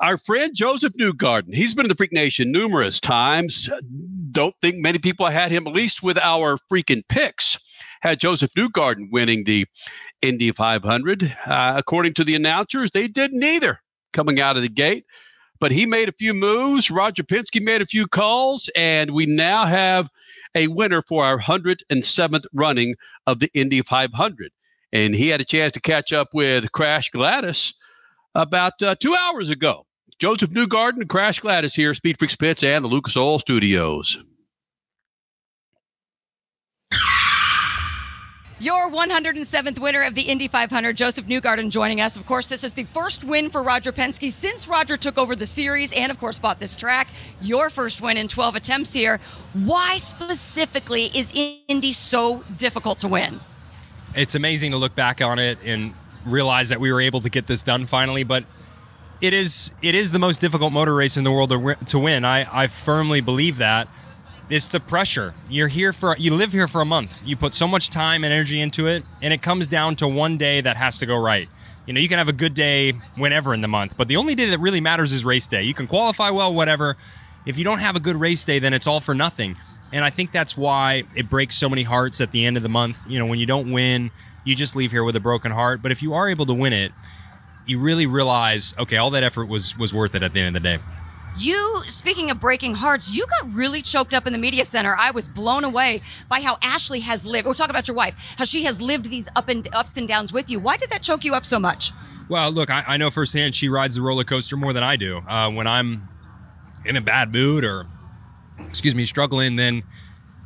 our friend Josef Newgarden. He's been in the Freak Nation numerous times. Don't think many people had him, at least with our freaking picks. Had Josef Newgarden winning the Indy 500. Uh, according to the announcers, they didn't either coming out of the gate. But he made a few moves. Roger Penske made a few calls, and we now have a winner for our 107th running of the Indy 500. And he had a chance to catch up with Crash Gladys about uh, two hours ago. Josef Newgarden, Crash Gladys here, Speed Freaks Pits and the Lucas Oil Studios. Your 107th winner of the Indy 500, Josef Newgarden, joining us. Of course, this is the first win for Roger Penske since Roger took over the series and, of course, bought this track. Your first win in 12 attempts here. Why specifically is Indy so difficult to win? It's amazing to look back on it and realize that we were able to get this done finally, but it is it is the most difficult motor race in the world to, to win. I, I firmly believe that. It's the pressure. You're here for you live here for a month. You put so much time and energy into it, and it comes down to one day that has to go right. You know, you can have a good day whenever in the month, but the only day that really matters is race day. You can qualify well, whatever. If you don't have a good race day, then it's all for nothing. And I think that's why it breaks so many hearts at the end of the month. You know, when you don't win, you just leave here with a broken heart. But if you are able to win it, you really realize, okay, all that effort was was worth it at the end of the day. You, speaking of breaking hearts, you got really choked up in the media center. I was blown away by how Ashley has lived. We're talking about your wife, how she has lived these up and ups and downs with you. Why did that choke you up so much? Well, look, I, I know firsthand she rides the roller coaster more than I do. Uh, when I'm in a bad mood or, excuse me, struggling, then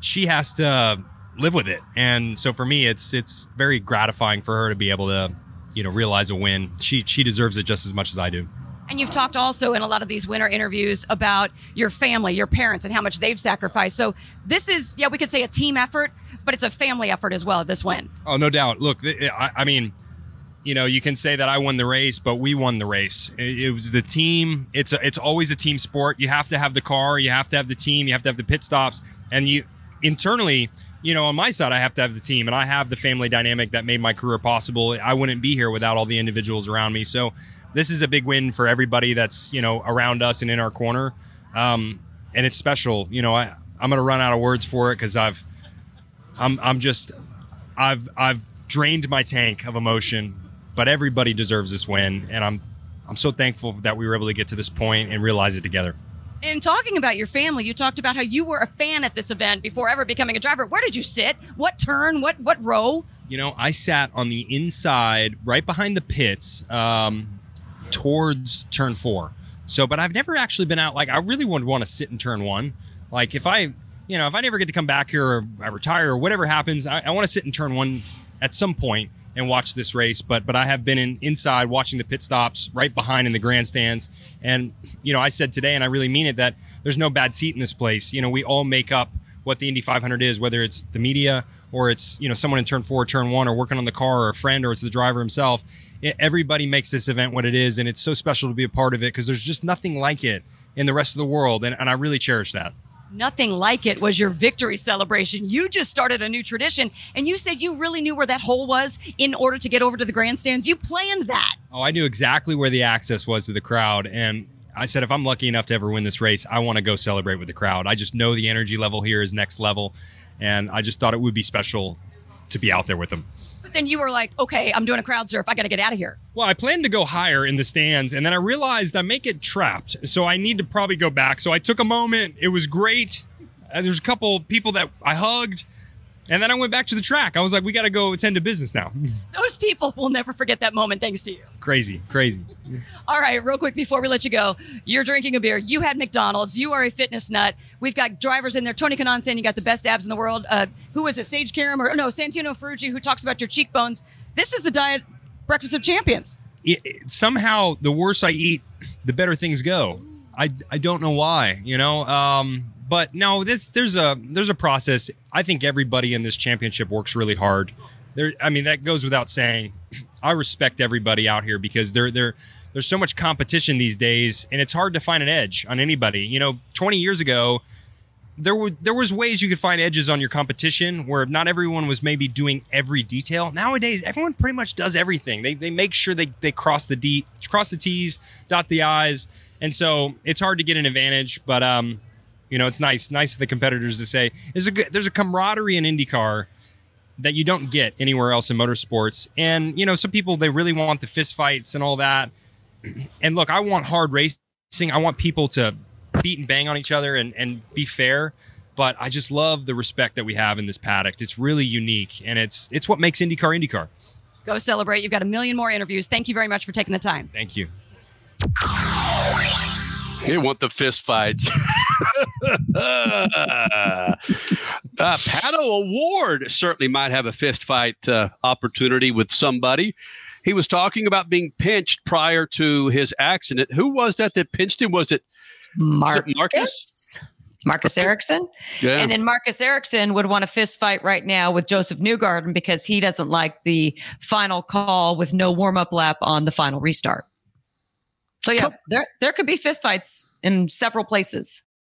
she has to live with it. And so for me, it's it's very gratifying for her to be able to, you know, realize a win. She she deserves it just as much as I do. And you've talked also in a lot of these winter interviews about your family, your parents, and how much they've sacrificed. So this is, yeah, we could say a team effort, but it's a family effort as well. This win. Oh, no doubt. Look, I, I mean, you know, you can say that I won the race, but we won the race. It, it was the team. It's a, it's always a team sport. You have to have the car, you have to have the team, you have to have the pit stops, and you internally you know, on my side, I have to have the team and I have the family dynamic that made my career possible. I wouldn't be here without all the individuals around me. So this is a big win for everybody that's, you know, around us and in our corner. Um, and it's special. You know, I, I'm going to run out of words for it because I've, I'm, I'm just, I've, I've drained my tank of emotion, but everybody deserves this win. And I'm, I'm so thankful that we were able to get to this point and realize it together. In talking about your family, you talked about how you were a fan at this event before ever becoming a driver. Where did you sit? What turn? What what row? You know, I sat on the inside, right behind the pits, um, towards turn four. So, but I've never actually been out. Like, I really would want to sit in turn one. Like, if I, you know, if I never get to come back here or I retire or whatever happens, I, I want to sit in turn one at some point and watch this race. But but I have been in, inside watching the pit stops right behind in the grandstands. And you know, I said today, and I really mean it, that there's no bad seat in this place. You know, we all make up what the Indy 500 is, whether it's the media or it's you know someone in turn four, turn one, or working on the car, or a friend, or it's the driver himself. It, everybody makes this event what it is, and it's so special to be a part of it because there's just nothing like it in the rest of the world, and, and I really cherish that. Nothing like it was your victory celebration. You just started a new tradition and you said you really knew where that hole was in order to get over to the grandstands. You planned that. Oh, I knew exactly where the access was to the crowd. And I said, if I'm lucky enough to ever win this race, I want to go celebrate with the crowd. I just know the energy level here is next level. And I just thought it would be special to be out there with them. But then you were like, okay, I'm doing a crowd surf. I got to get out of here. Well, I planned to go higher in the stands, and then I realized I may get trapped. So I need to probably go back. So I took a moment. It was great. Uh, there's a couple people that I hugged. And then I went back to the track. I was like, we got to go attend to business now. Those people will never forget that moment thanks to you. Crazy, crazy. All right, real quick before we let you go, you're drinking a beer. You had McDonald's. You are a fitness nut. We've got drivers in there. Tony Kanaan saying you got the best abs in the world. Uh, who is it? Sage Karam or no, Santino Ferrucci who talks about your cheekbones. This is the diet breakfast of champions. It, it, somehow, the worse I eat, the better things go. I, I don't know why, you know. Um, but no, this there's a there's a process. I think everybody in this championship works really hard. There, I mean, that goes without saying. I respect everybody out here because they're they're there's so much competition these days, and it's hard to find an edge on anybody. You know, 20 years ago, there were there was ways you could find edges on your competition where not everyone was maybe doing every detail. Nowadays, everyone pretty much does everything. They, they make sure they, they cross the D cross the T's, dot the I's, and so it's hard to get an advantage. But um, you know, it's nice nice of the competitors to say there's a good, there's a camaraderie in IndyCar that you don't get anywhere else in motorsports. And you know, some people they really want the fist fights and all that. And look, I want hard racing. I want people to beat and bang on each other and, and be fair. But I just love the respect that we have in this paddock. It's really unique, and it's it's what makes IndyCar IndyCar. Go celebrate. You've got a million more interviews. Thank you very much for taking the time. Thank you. They want the fist fights. uh, Pato O'Ward certainly might have a fist fight uh, opportunity with somebody. He was talking about being pinched prior to his accident. Who was that that pinched him? Was it Marcus. Was it Marcus? Marcus Ericsson. Yeah. And then Marcus Ericsson would want a fist fight right now with Josef Newgarden because he doesn't like the final call with no warm up lap on the final restart. So yeah, there there could be fist fights in several places.